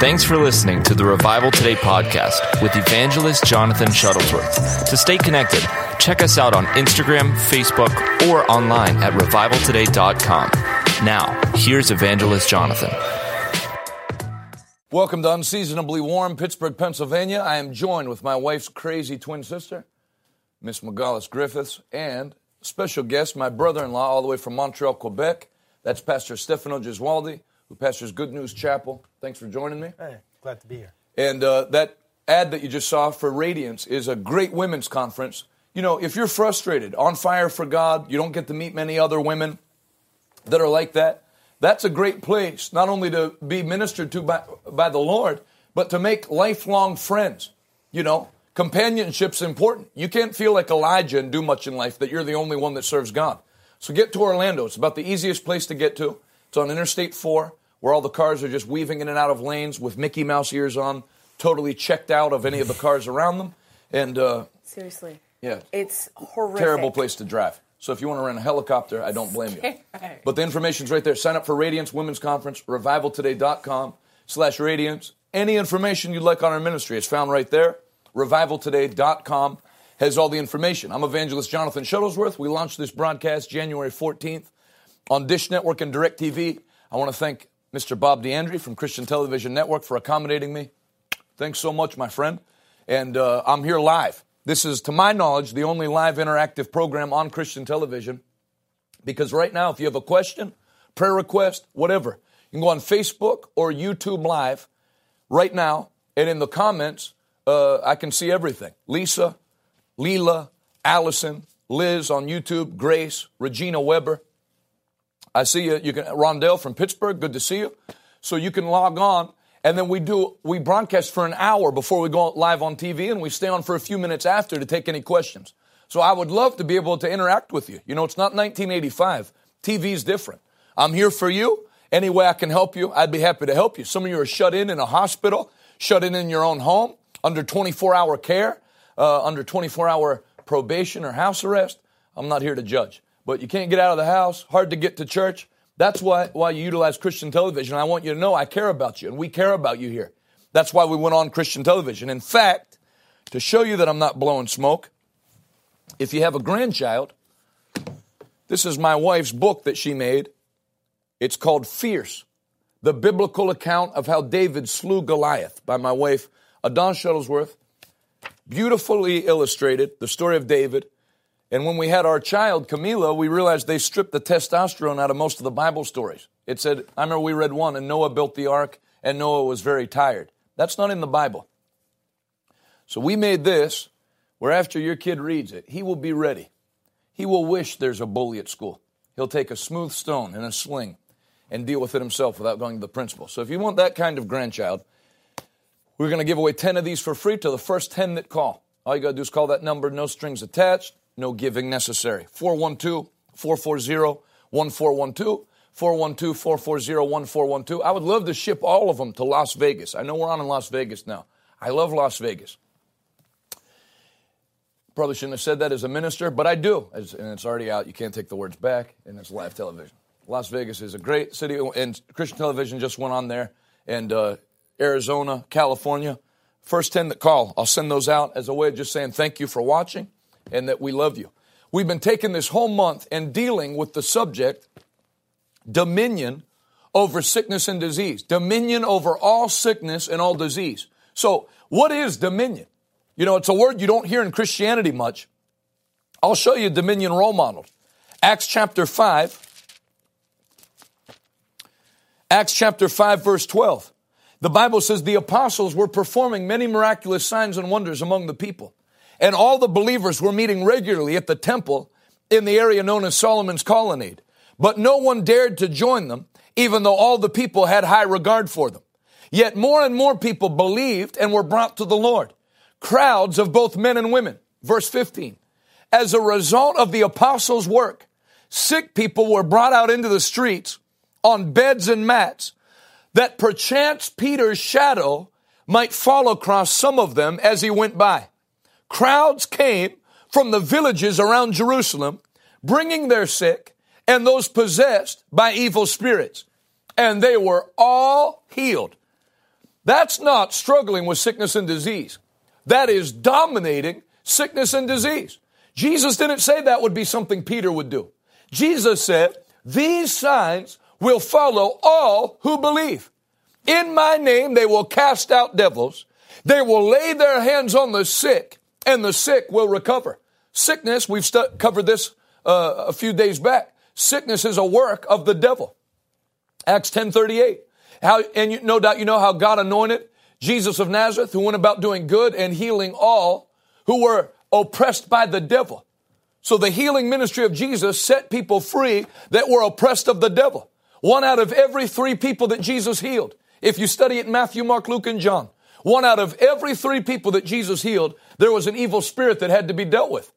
Thanks for listening to the Revival Today podcast with evangelist Jonathan Shuttlesworth. To stay connected, check us out on Instagram, Facebook, or online at revivaltoday.com. Now, here's evangelist Jonathan. Welcome to unseasonably warm Pittsburgh, Pennsylvania. I am joined with my wife's crazy twin sister, Miss Magalis Griffiths, and special guest, my brother-in-law, all the way from Montreal, Quebec. That's Pastor Stefano Gesualdi, who pastors Good News Chapel. Thanks for joining me. Hey, glad to be here. And uh, that ad that you just saw for Radiance is a great women's conference. You know, if you're frustrated, on fire for God, you don't get to meet many other women that are like that. That's a great place, not only to be ministered to by, by the Lord, but to make lifelong friends. You know, companionship's important. You can't feel like Elijah and do much in life that you're the only one that serves God. So get to Orlando. It's about the easiest place to get to. It's on Interstate 4, where all the cars are just weaving in and out of lanes with Mickey Mouse ears on, totally checked out of any of the cars around them. And uh, Seriously. yeah, It's horrific. terrible place to drive. So if you want to rent a helicopter, I don't blame you. But the information's right there. Sign up for Radiance Women's Conference, revivaltoday.com slash radiance. Any information you'd like on our ministry is found right there. Revivaltoday.com has all the information. I'm evangelist Jonathan Shuttlesworth. We launched this broadcast January 14th on Dish Network and DirecTV. I want to thank Mr. Bob D'Andrea from Christian Television Network for accommodating me. Thanks so much, my friend. And uh, I'm here live. This is, to my knowledge, the only live interactive program on Christian television. Because right now, if you have a question, prayer request, whatever, you can go on Facebook or YouTube Live right now. And in the comments, uh, I can see everything. Lisa, Leela, Allison, Liz on YouTube, Grace, Regina Weber. I see you. You can Rondell from Pittsburgh. Good to see you. So you can log on, and then we do we broadcast for an hour before we go live on TV, and we stay on for a few minutes after to take any questions. So I would love to be able to interact with you. You know, it's not 1985. TV's different. I'm here for you. Any way I can help you, I'd be happy to help you. Some of you are shut in in a hospital, shut in in your own home, under 24 hour care, uh, under 24 hour probation or house arrest. I'm not here to judge but you can't get out of the house, hard to get to church. That's why, why you utilize Christian television. I want you to know I care about you, and we care about you here. That's why we went on Christian television. In fact, to show you that I'm not blowing smoke, if you have a grandchild, this is my wife's book that she made. It's called Fierce, the biblical account of how David slew Goliath by my wife, Adalis Shuttlesworth. Beautifully illustrated, the story of David. And when we had our child, Camila, we realized they stripped the testosterone out of most of the Bible stories. It said, I remember we read one, and Noah built the ark, and Noah was very tired. That's not in the Bible. So we made this where after your kid reads it, he will be ready. He will wish there's a bully at school. He'll take a smooth stone and a sling and deal with it himself without going to the principal. So if you want that kind of grandchild, we're going to give away 10 of these for free to the first 10 that call. All you got to do is call that number, no strings attached no giving necessary. 412 440 1412. 412 440 1412. I would love to ship all of them to Las Vegas. I know we're on in Las Vegas now. I love Las Vegas. Probably shouldn't have said that as a minister, but I do. and it's already out. You can't take the words back, and it's live television. Las Vegas is a great city, and Christian television just went on there. And uh, Arizona, California. First 10 that call, I'll send those out as a way of just saying thank you for watching and that we love you. We've been taking this whole month and dealing with the subject dominion over sickness and disease, dominion over all sickness and all disease. So, what is dominion? You know, it's a word you don't hear in Christianity much. I'll show you dominion role models. Acts chapter 5. Acts chapter 5, verse 12. The Bible says the apostles were performing many miraculous signs and wonders among the people. And all the believers were meeting regularly at the temple in the area known as Solomon's Colonnade. But no one dared to join them, even though all the people had high regard for them. Yet more and more people believed and were brought to the Lord. Crowds of both men and women. Verse 15. As a result of the apostles' work, sick people were brought out into the streets on beds and mats, that perchance Peter's shadow might fall across some of them as he went by. Crowds came from the villages around Jerusalem, bringing their sick and those possessed by evil spirits, and they were all healed. That's not struggling with sickness and disease. That is dominating sickness and disease. Jesus didn't say that would be something Peter would do. Jesus said, these signs will follow all who believe. In my name they will cast out devils. They will lay their hands on the sick and the sick will recover. Sickness, we've covered this uh, a few days back. Sickness is a work of the devil. Acts 10:38. How and you, no doubt you know how God anointed Jesus of Nazareth who went about doing good and healing all who were oppressed by the devil. So the healing ministry of Jesus set people free that were oppressed of the devil. One out of every three people that Jesus healed. If you study it in Matthew, Mark, Luke, and John, one out of every three people that Jesus healed, there was an evil spirit that had to be dealt with.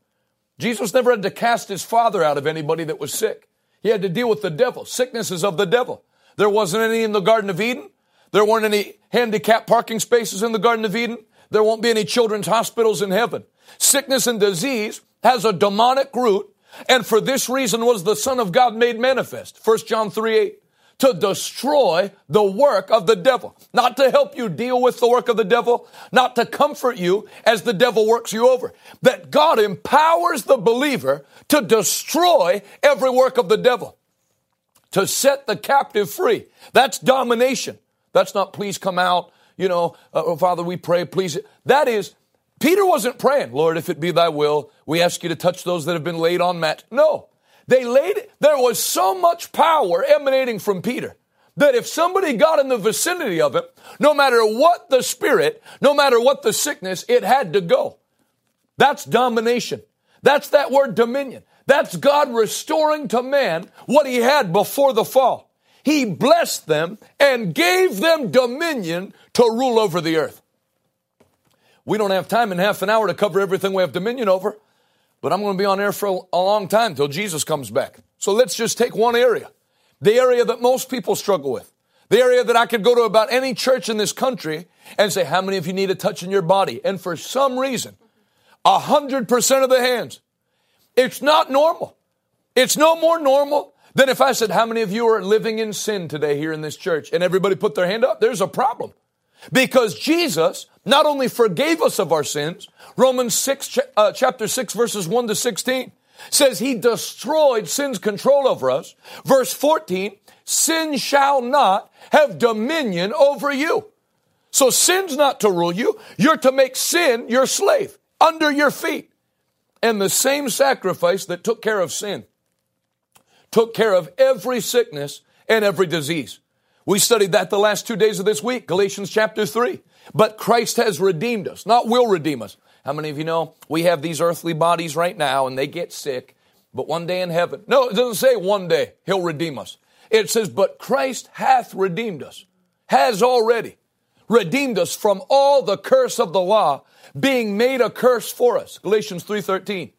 Jesus never had to cast his father out of anybody that was sick. He had to deal with the devil. Sickness is of the devil. There wasn't any in the Garden of Eden. There weren't any handicapped parking spaces in the Garden of Eden. There won't be any children's hospitals in heaven. Sickness and disease has a demonic root, and for this reason was the Son of God made manifest. 1 John 3 8 to destroy the work of the devil. Not to help you deal with the work of the devil, not to comfort you as the devil works you over. That God empowers the believer to destroy every work of the devil. To set the captive free. That's domination. That's not please come out, you know, uh, oh, Father, we pray, please. That is, Peter wasn't praying, Lord, if it be thy will, we ask you to touch those that have been laid on mat. No. They laid, it. there was so much power emanating from Peter that if somebody got in the vicinity of him, no matter what the spirit, no matter what the sickness, it had to go. That's domination. That's that word dominion. That's God restoring to man what he had before the fall. He blessed them and gave them dominion to rule over the earth. We don't have time in half an hour to cover everything we have dominion over. But I'm going to be on air for a long time till Jesus comes back. So let's just take one area. The area that most people struggle with. The area that I could go to about any church in this country and say, how many of you need a touch in your body? And for some reason, a hundred percent of the hands. It's not normal. It's no more normal than if I said, how many of you are living in sin today here in this church? And everybody put their hand up. There's a problem. Because Jesus not only forgave us of our sins, Romans 6, uh, chapter 6, verses 1 to 16 says he destroyed sin's control over us. Verse 14, sin shall not have dominion over you. So sin's not to rule you. You're to make sin your slave under your feet. And the same sacrifice that took care of sin took care of every sickness and every disease. We studied that the last two days of this week, Galatians chapter 3. But Christ has redeemed us, not will redeem us. How many of you know we have these earthly bodies right now and they get sick, but one day in heaven. No, it doesn't say one day he'll redeem us. It says, but Christ hath redeemed us, has already redeemed us from all the curse of the law, being made a curse for us. Galatians 3:13.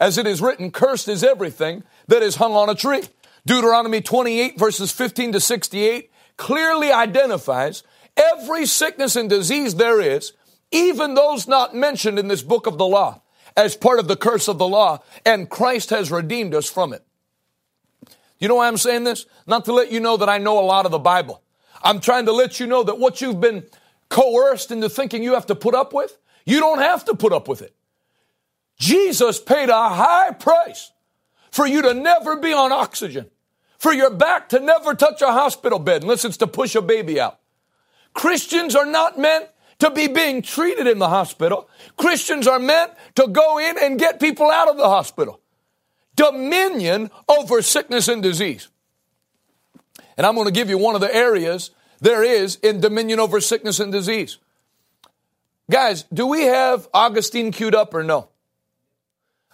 As it is written, cursed is everything that is hung on a tree. Deuteronomy 28 verses 15 to 68 clearly identifies every sickness and disease there is, even those not mentioned in this book of the law, as part of the curse of the law, and Christ has redeemed us from it. You know why I'm saying this? Not to let you know that I know a lot of the Bible. I'm trying to let you know that what you've been coerced into thinking you have to put up with, you don't have to put up with it. Jesus paid a high price for you to never be on oxygen for your back to never touch a hospital bed unless it's to push a baby out. Christians are not meant to be being treated in the hospital. Christians are meant to go in and get people out of the hospital. Dominion over sickness and disease. And I'm going to give you one of the areas there is in dominion over sickness and disease. Guys, do we have Augustine queued up or no?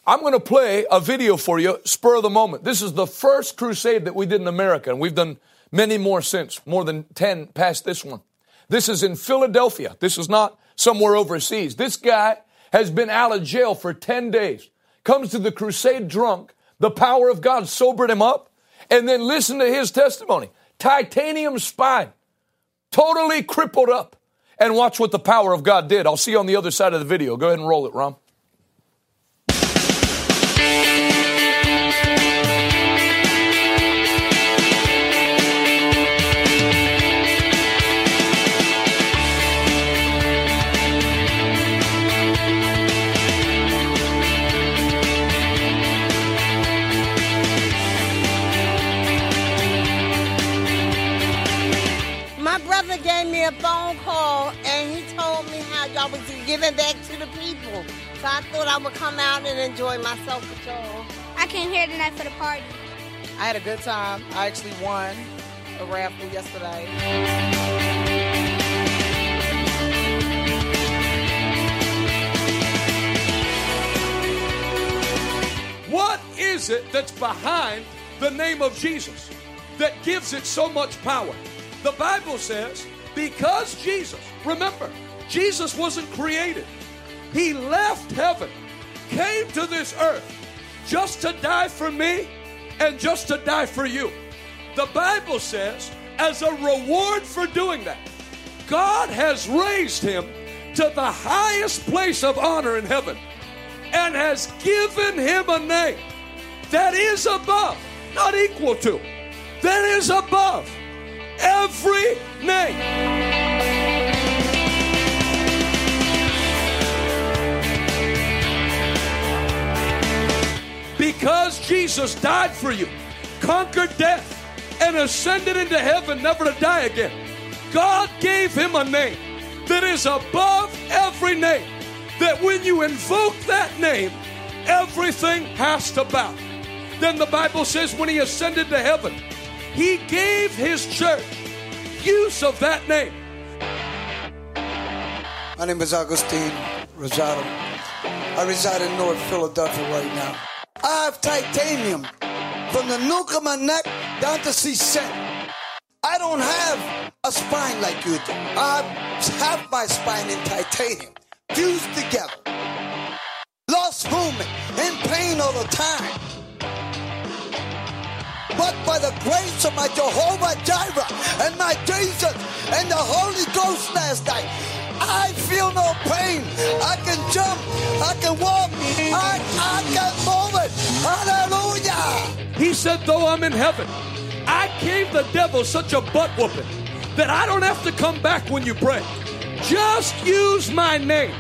I'm going to play a video for you, spur of the moment. This is the first crusade that we did in America, and we've done many more since, more than 10 past this one. This is in Philadelphia. This is not somewhere overseas. This guy has been out of jail for 10 days, comes to the crusade drunk. The power of God sobered him up, and then listen to his testimony. Titanium spine, totally crippled up. And watch what the power of God did. I'll see you on the other side of the video. Go ahead and roll it, Ron. Giving back to the people. So I thought I would come out and enjoy myself with y'all. I came here tonight for the party. I had a good time. I actually won a raffle yesterday. What is it that's behind the name of Jesus that gives it so much power? The Bible says, because Jesus, remember, Jesus wasn't created. He left heaven, came to this earth just to die for me and just to die for you. The Bible says, as a reward for doing that, God has raised him to the highest place of honor in heaven and has given him a name that is above, not equal to, that is above every name. Because Jesus died for you, conquered death, and ascended into heaven never to die again, God gave him a name that is above every name. That when you invoke that name, everything has to bow. Then the Bible says when he ascended to heaven, he gave his church use of that name. My name is Augustine Rosado. I reside in North Philadelphia right now. I have titanium from the nuke of my neck down to C7. I don't have a spine like you do. I have my spine in titanium, fused together. Lost movement, in pain all the time. But by the grace of my Jehovah Jireh and my Jesus and the Holy Ghost last night, I feel no pain. I can jump. I can walk. I, I can move it. Hallelujah. He said, though I'm in heaven, I gave the devil such a butt whooping that I don't have to come back when you pray. Just use my name.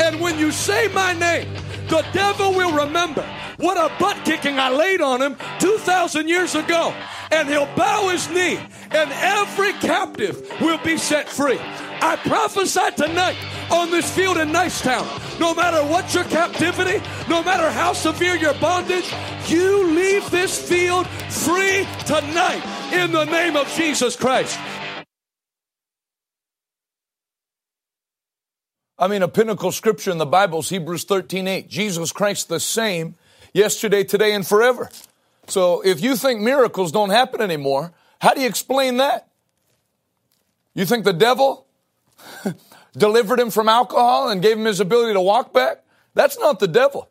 And when you say my name, the devil will remember what a butt kicking I laid on him 2,000 years ago. And he'll bow his knee, and every captive will be set free. I prophesy tonight on this field in Nicetown. No matter what your captivity, no matter how severe your bondage, you leave this field free tonight in the name of Jesus Christ. I mean, a pinnacle scripture in the Bible is Hebrews 13 8. Jesus Christ the same yesterday, today, and forever. So if you think miracles don't happen anymore, how do you explain that? You think the devil delivered him from alcohol and gave him his ability to walk back? That's not the devil.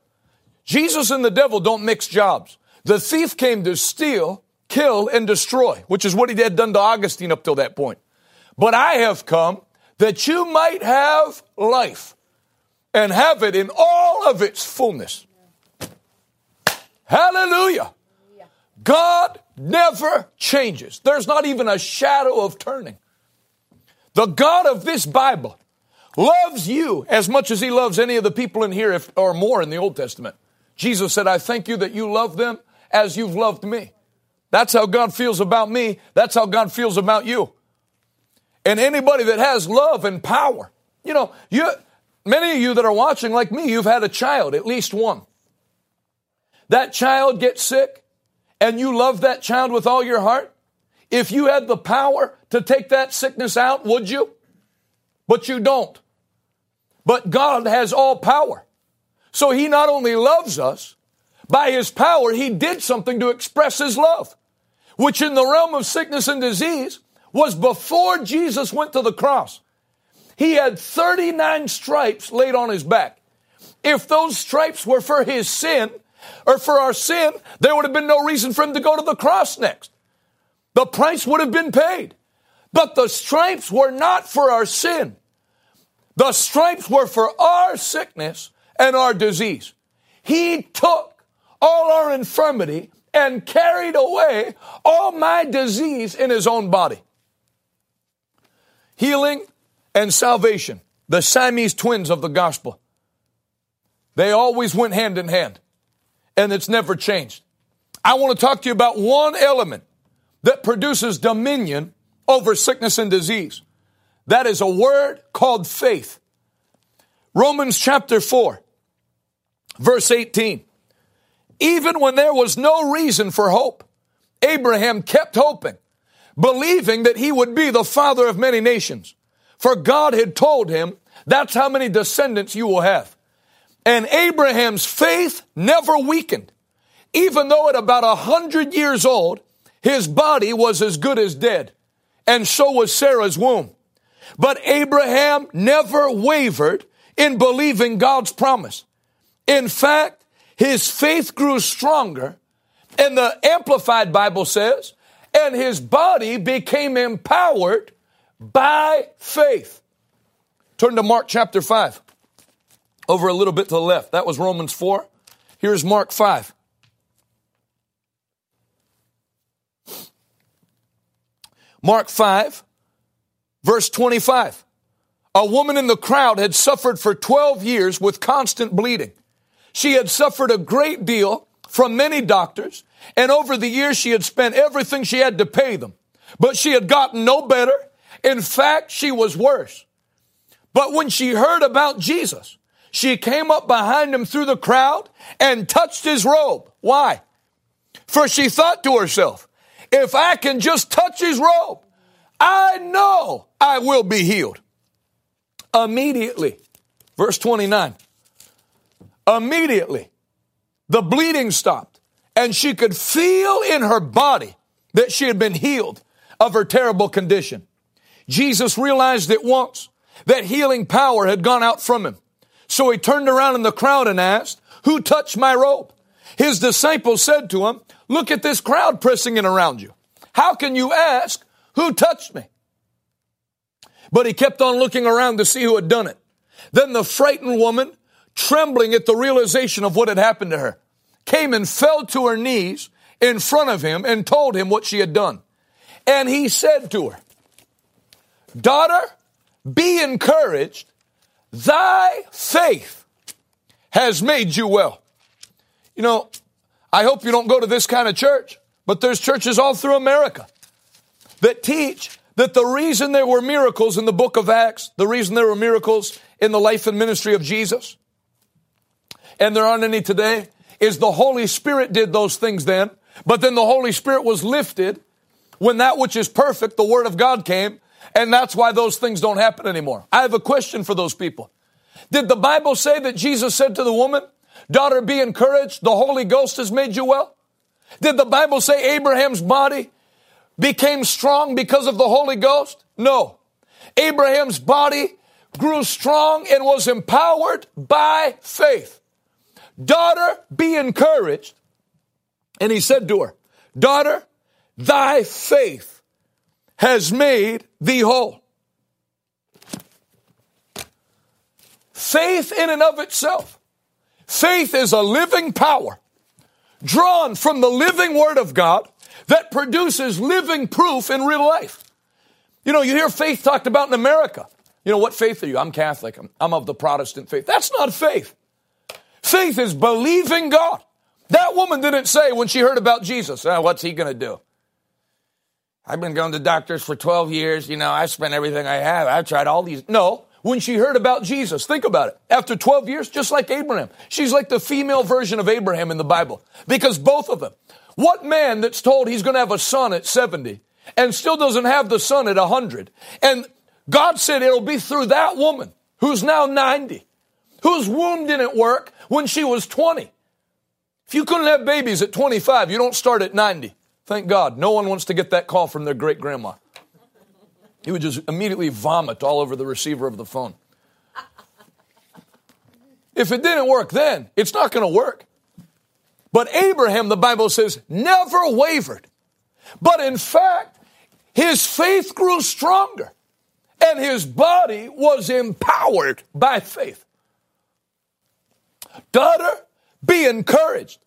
Jesus and the devil don't mix jobs. The thief came to steal, kill, and destroy, which is what he had done to Augustine up till that point. But I have come that you might have life and have it in all of its fullness. Hallelujah. God never changes. There's not even a shadow of turning. The God of this Bible loves you as much as he loves any of the people in here if, or more in the Old Testament. Jesus said, I thank you that you love them as you've loved me. That's how God feels about me. That's how God feels about you. And anybody that has love and power, you know, you, many of you that are watching like me, you've had a child, at least one. That child gets sick and you love that child with all your heart. If you had the power to take that sickness out, would you? But you don't. But God has all power. So he not only loves us, by his power, he did something to express his love, which in the realm of sickness and disease was before Jesus went to the cross. He had 39 stripes laid on his back. If those stripes were for his sin or for our sin, there would have been no reason for him to go to the cross next. The price would have been paid. But the stripes were not for our sin. The stripes were for our sickness and our disease. He took all our infirmity and carried away all my disease in his own body. Healing and salvation, the Siamese twins of the gospel. They always went hand in hand, and it's never changed. I want to talk to you about one element that produces dominion over sickness and disease. That is a word called faith. Romans chapter 4, verse 18. Even when there was no reason for hope, Abraham kept hoping, believing that he would be the father of many nations. For God had told him, that's how many descendants you will have. And Abraham's faith never weakened. Even though at about a hundred years old, his body was as good as dead. And so was Sarah's womb. But Abraham never wavered in believing God's promise. In fact, his faith grew stronger, and the Amplified Bible says, and his body became empowered by faith. Turn to Mark chapter 5. Over a little bit to the left. That was Romans 4. Here's Mark 5. Mark 5, verse 25. A woman in the crowd had suffered for 12 years with constant bleeding. She had suffered a great deal from many doctors, and over the years she had spent everything she had to pay them. But she had gotten no better. In fact, she was worse. But when she heard about Jesus, she came up behind him through the crowd and touched his robe. Why? For she thought to herself, if I can just touch his robe, I know I will be healed. Immediately, verse 29, immediately the bleeding stopped and she could feel in her body that she had been healed of her terrible condition. Jesus realized at once that healing power had gone out from him. So he turned around in the crowd and asked, who touched my robe? His disciples said to him, look at this crowd pressing in around you. How can you ask who touched me? But he kept on looking around to see who had done it. Then the frightened woman, trembling at the realization of what had happened to her, came and fell to her knees in front of him and told him what she had done. And he said to her, Daughter, be encouraged. Thy faith has made you well. You know, I hope you don't go to this kind of church, but there's churches all through America that teach that the reason there were miracles in the book of Acts, the reason there were miracles in the life and ministry of Jesus, and there aren't any today, is the Holy Spirit did those things then, but then the Holy Spirit was lifted when that which is perfect, the Word of God came, and that's why those things don't happen anymore. I have a question for those people. Did the Bible say that Jesus said to the woman, Daughter, be encouraged, the Holy Ghost has made you well? Did the Bible say Abraham's body became strong because of the Holy Ghost? No. Abraham's body grew strong and was empowered by faith. Daughter, be encouraged. And he said to her, Daughter, thy faith has made thee whole. Faith in and of itself. Faith is a living power drawn from the living Word of God that produces living proof in real life. You know, you hear faith talked about in America. You know, what faith are you? I'm Catholic. I'm, I'm of the Protestant faith. That's not faith. Faith is believing God. That woman didn't say when she heard about Jesus, oh, what's he going to do? I've been going to doctors for 12 years. You know, I've spent everything I have. I've tried all these. No, when she heard about Jesus, think about it. After 12 years, just like Abraham, she's like the female version of Abraham in the Bible because both of them, what man that's told he's going to have a son at 70 and still doesn't have the son at 100? And God said it'll be through that woman who's now 90, whose womb didn't work when she was 20. If you couldn't have babies at 25, you don't start at 90. Thank God. No one wants to get that call from their great grandma. He would just immediately vomit all over the receiver of the phone. If it didn't work then, it's not going to work. But Abraham, the Bible says, never wavered. But in fact, his faith grew stronger and his body was empowered by faith. Daughter, be encouraged.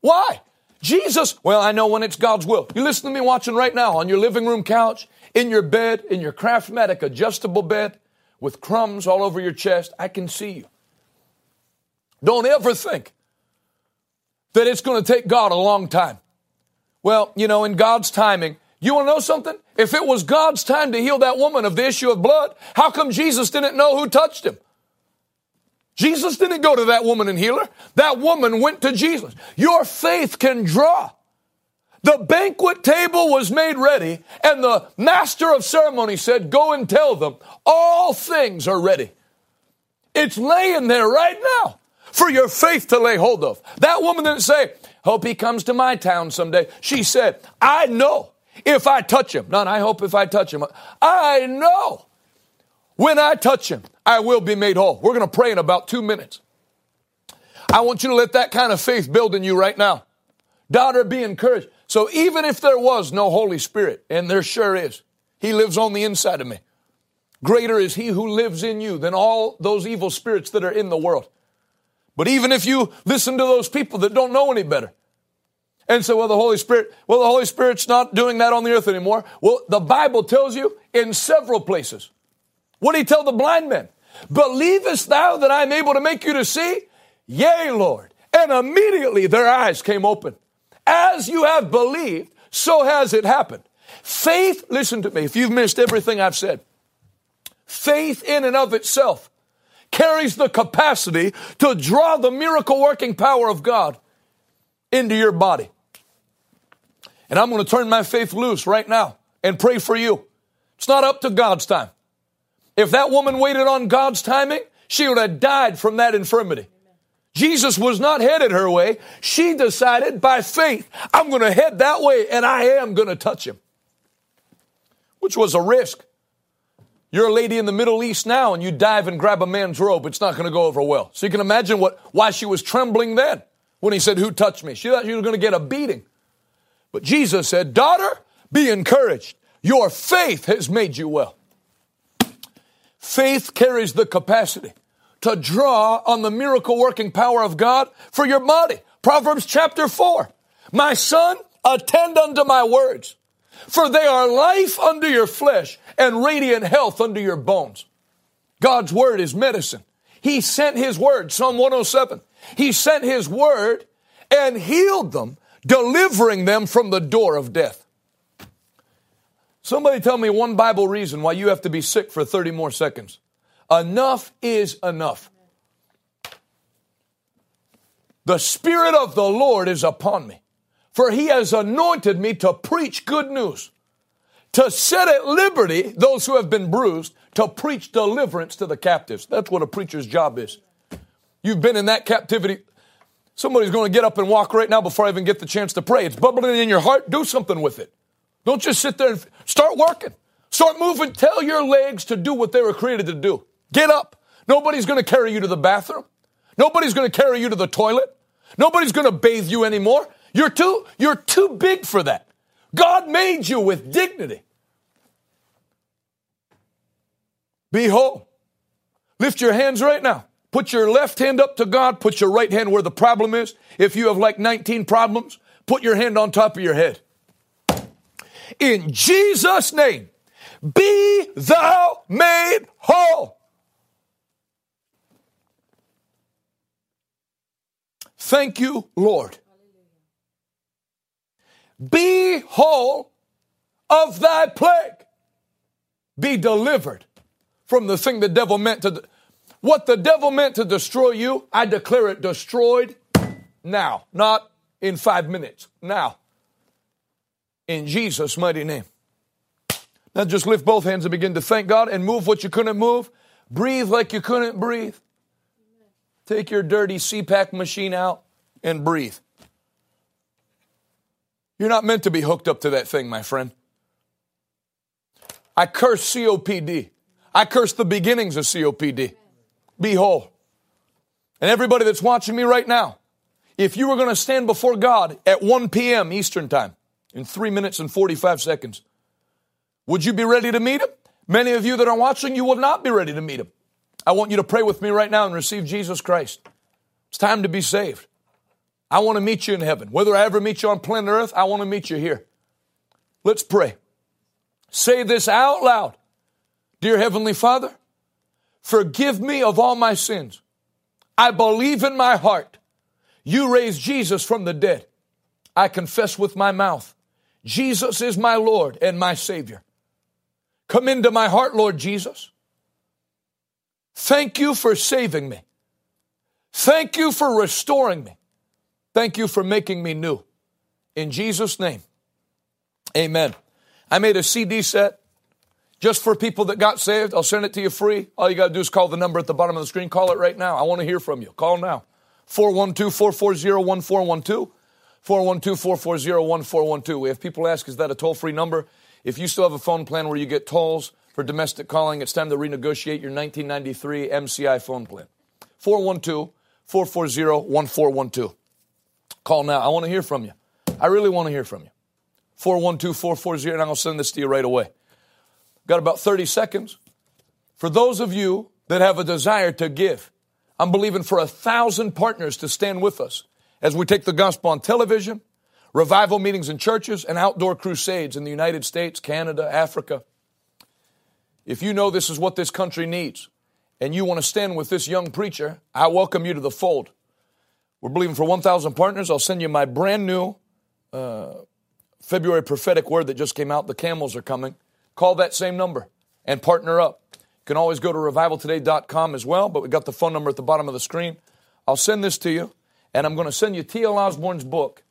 Why? Jesus, well, I know when it's God's will. You listen to me watching right now on your living room couch, in your bed, in your Craftmatic adjustable bed with crumbs all over your chest. I can see you. Don't ever think that it's going to take God a long time. Well, you know, in God's timing, You want to know something? If it was God's time to heal that woman of the issue of blood, how come Jesus didn't know who touched him? Jesus didn't go to that woman and heal her. That woman went to Jesus. Your faith can draw. The banquet table was made ready, and the master of ceremony said, Go and tell them all things are ready. It's laying there right now for your faith to lay hold of. That woman didn't say, Hope he comes to my town someday. She said, I know if I touch him. Not I hope if I touch him. I know when I touch him, I will be made whole. We're going to pray in about two minutes. I want you to let that kind of faith build in you right now. Daughter, be encouraged. So even if there was no Holy Spirit, and there sure is, He lives on the inside of me. Greater is He who lives in you than all those evil spirits that are in the world. But even if you listen to those people that don't know any better, and so, well, the Holy Spirit, well, the Holy Spirit's not doing that on the earth anymore. Well, the Bible tells you in several places. What did he tell the blind men? Believest thou that I am able to make you to see? Yea, Lord. And immediately their eyes came open. As you have believed, so has it happened. Faith, listen to me, if you've missed everything I've said, faith in and of itself carries the capacity to draw the miracle working power of God into your body. And I'm going to turn my faith loose right now and pray for you. It's not up to God's time. If that woman waited on God's timing, she would have died from that infirmity. Jesus was not headed her way. She decided by faith, I'm going to head that way and I am going to touch him, which was a risk. You're a lady in the Middle East now and you dive and grab a man's robe. It's not going to go over well. So you can imagine what, why she was trembling then when he said, Who touched me? She thought she was going to get a beating. But Jesus said, Daughter, be encouraged. Your faith has made you well. Faith carries the capacity to draw on the miracle working power of God for your body. Proverbs chapter 4. My son, attend unto my words, for they are life unto your flesh and radiant health unto your bones. God's word is medicine. He sent his word, Psalm 107. He sent his word and healed them, delivering them from the door of death. Somebody tell me one Bible reason why you have to be sick for 30 more seconds. Enough is enough. The Spirit of the Lord is upon me, for He has anointed me to preach good news, to set at liberty those who have been bruised, to preach deliverance to the captives. That's what a preacher's job is. You've been in that captivity. Somebody's going to get up and walk right now before I even get the chance to pray. It's bubbling in your heart. Do something with it. Don't just sit there and start working. Start moving. Tell your legs to do what they were created to do. Get up. Nobody's going to carry you to the bathroom. Nobody's going to carry you to the toilet. Nobody's going to bathe you anymore. You're too, you're too big for that. God made you with dignity. Be whole. Lift your hands right now. Put your left hand up to God. Put your right hand where the problem is. If you have like 19 problems, put your hand on top of your head. In Jesus' name, be thou made whole. Thank you, Lord. Be whole of thy plague. Be delivered from the thing the devil meant to. What the devil meant to destroy you, I declare it destroyed now, not in five minutes. Now. In Jesus' mighty name. Now just lift both hands and begin to thank God and move what you couldn't move. Breathe like you couldn't breathe. Take your dirty CPAP machine out and breathe. You're not meant to be hooked up to that thing, my friend. I curse COPD. I curse the beginnings of COPD. Be whole. And everybody that's watching me right now, if you were going to stand before God at 1 p.m. Eastern Time in 3 minutes and 45 seconds, would you be ready to meet Him? Many of you that are watching, you will not be ready to meet Him. I want you to pray with me right now and receive Jesus Christ. It's time to be saved. I want to meet you in heaven. Whether I ever meet you on planet earth, I want to meet you here. Let's pray. Say this out loud. Dear Heavenly Father, forgive me of all my sins. I believe in my heart you raised Jesus from the dead. I confess with my mouth Jesus is my Lord and my Savior. Come into my heart, Lord Jesus. Thank you for saving me. Thank you for restoring me. Thank you for making me new. In Jesus' name, amen. I made a CD set just for people that got saved. I'll send it to you free. All you got to do is call the number at the bottom of the screen. Call it right now. I want to hear from you. Call now. 412 440 1412. 412 440 1412. We have people ask, is that a toll free number? If you still have a phone plan where you get tolls for domestic calling, it's time to renegotiate your 1993 MCI phone plan. 412 440 1412. Call now. I want to hear from you. I really want to hear from you. 412 440, and I'm going to send this to you right away. Got about 30 seconds. For those of you that have a desire to give, I'm believing for a thousand partners to stand with us as we take the gospel on television, revival meetings in churches, and outdoor crusades in the United States, Canada, Africa. If you know this is what this country needs and you want to stand with this young preacher, I welcome you to the fold. We're believing for 1,000 partners. I'll send you my brand new uh, February prophetic word that just came out. The camels are coming. Call that same number and partner up. You can always go to revivaltoday.com as well, but we got the phone number at the bottom of the screen. I'll send this to you, and I'm going to send you T.L. Osborn's book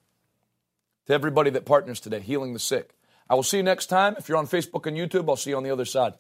to everybody that partners today, Healing the Sick. I will see you next time. If you're on Facebook and YouTube, I'll see you on the other side.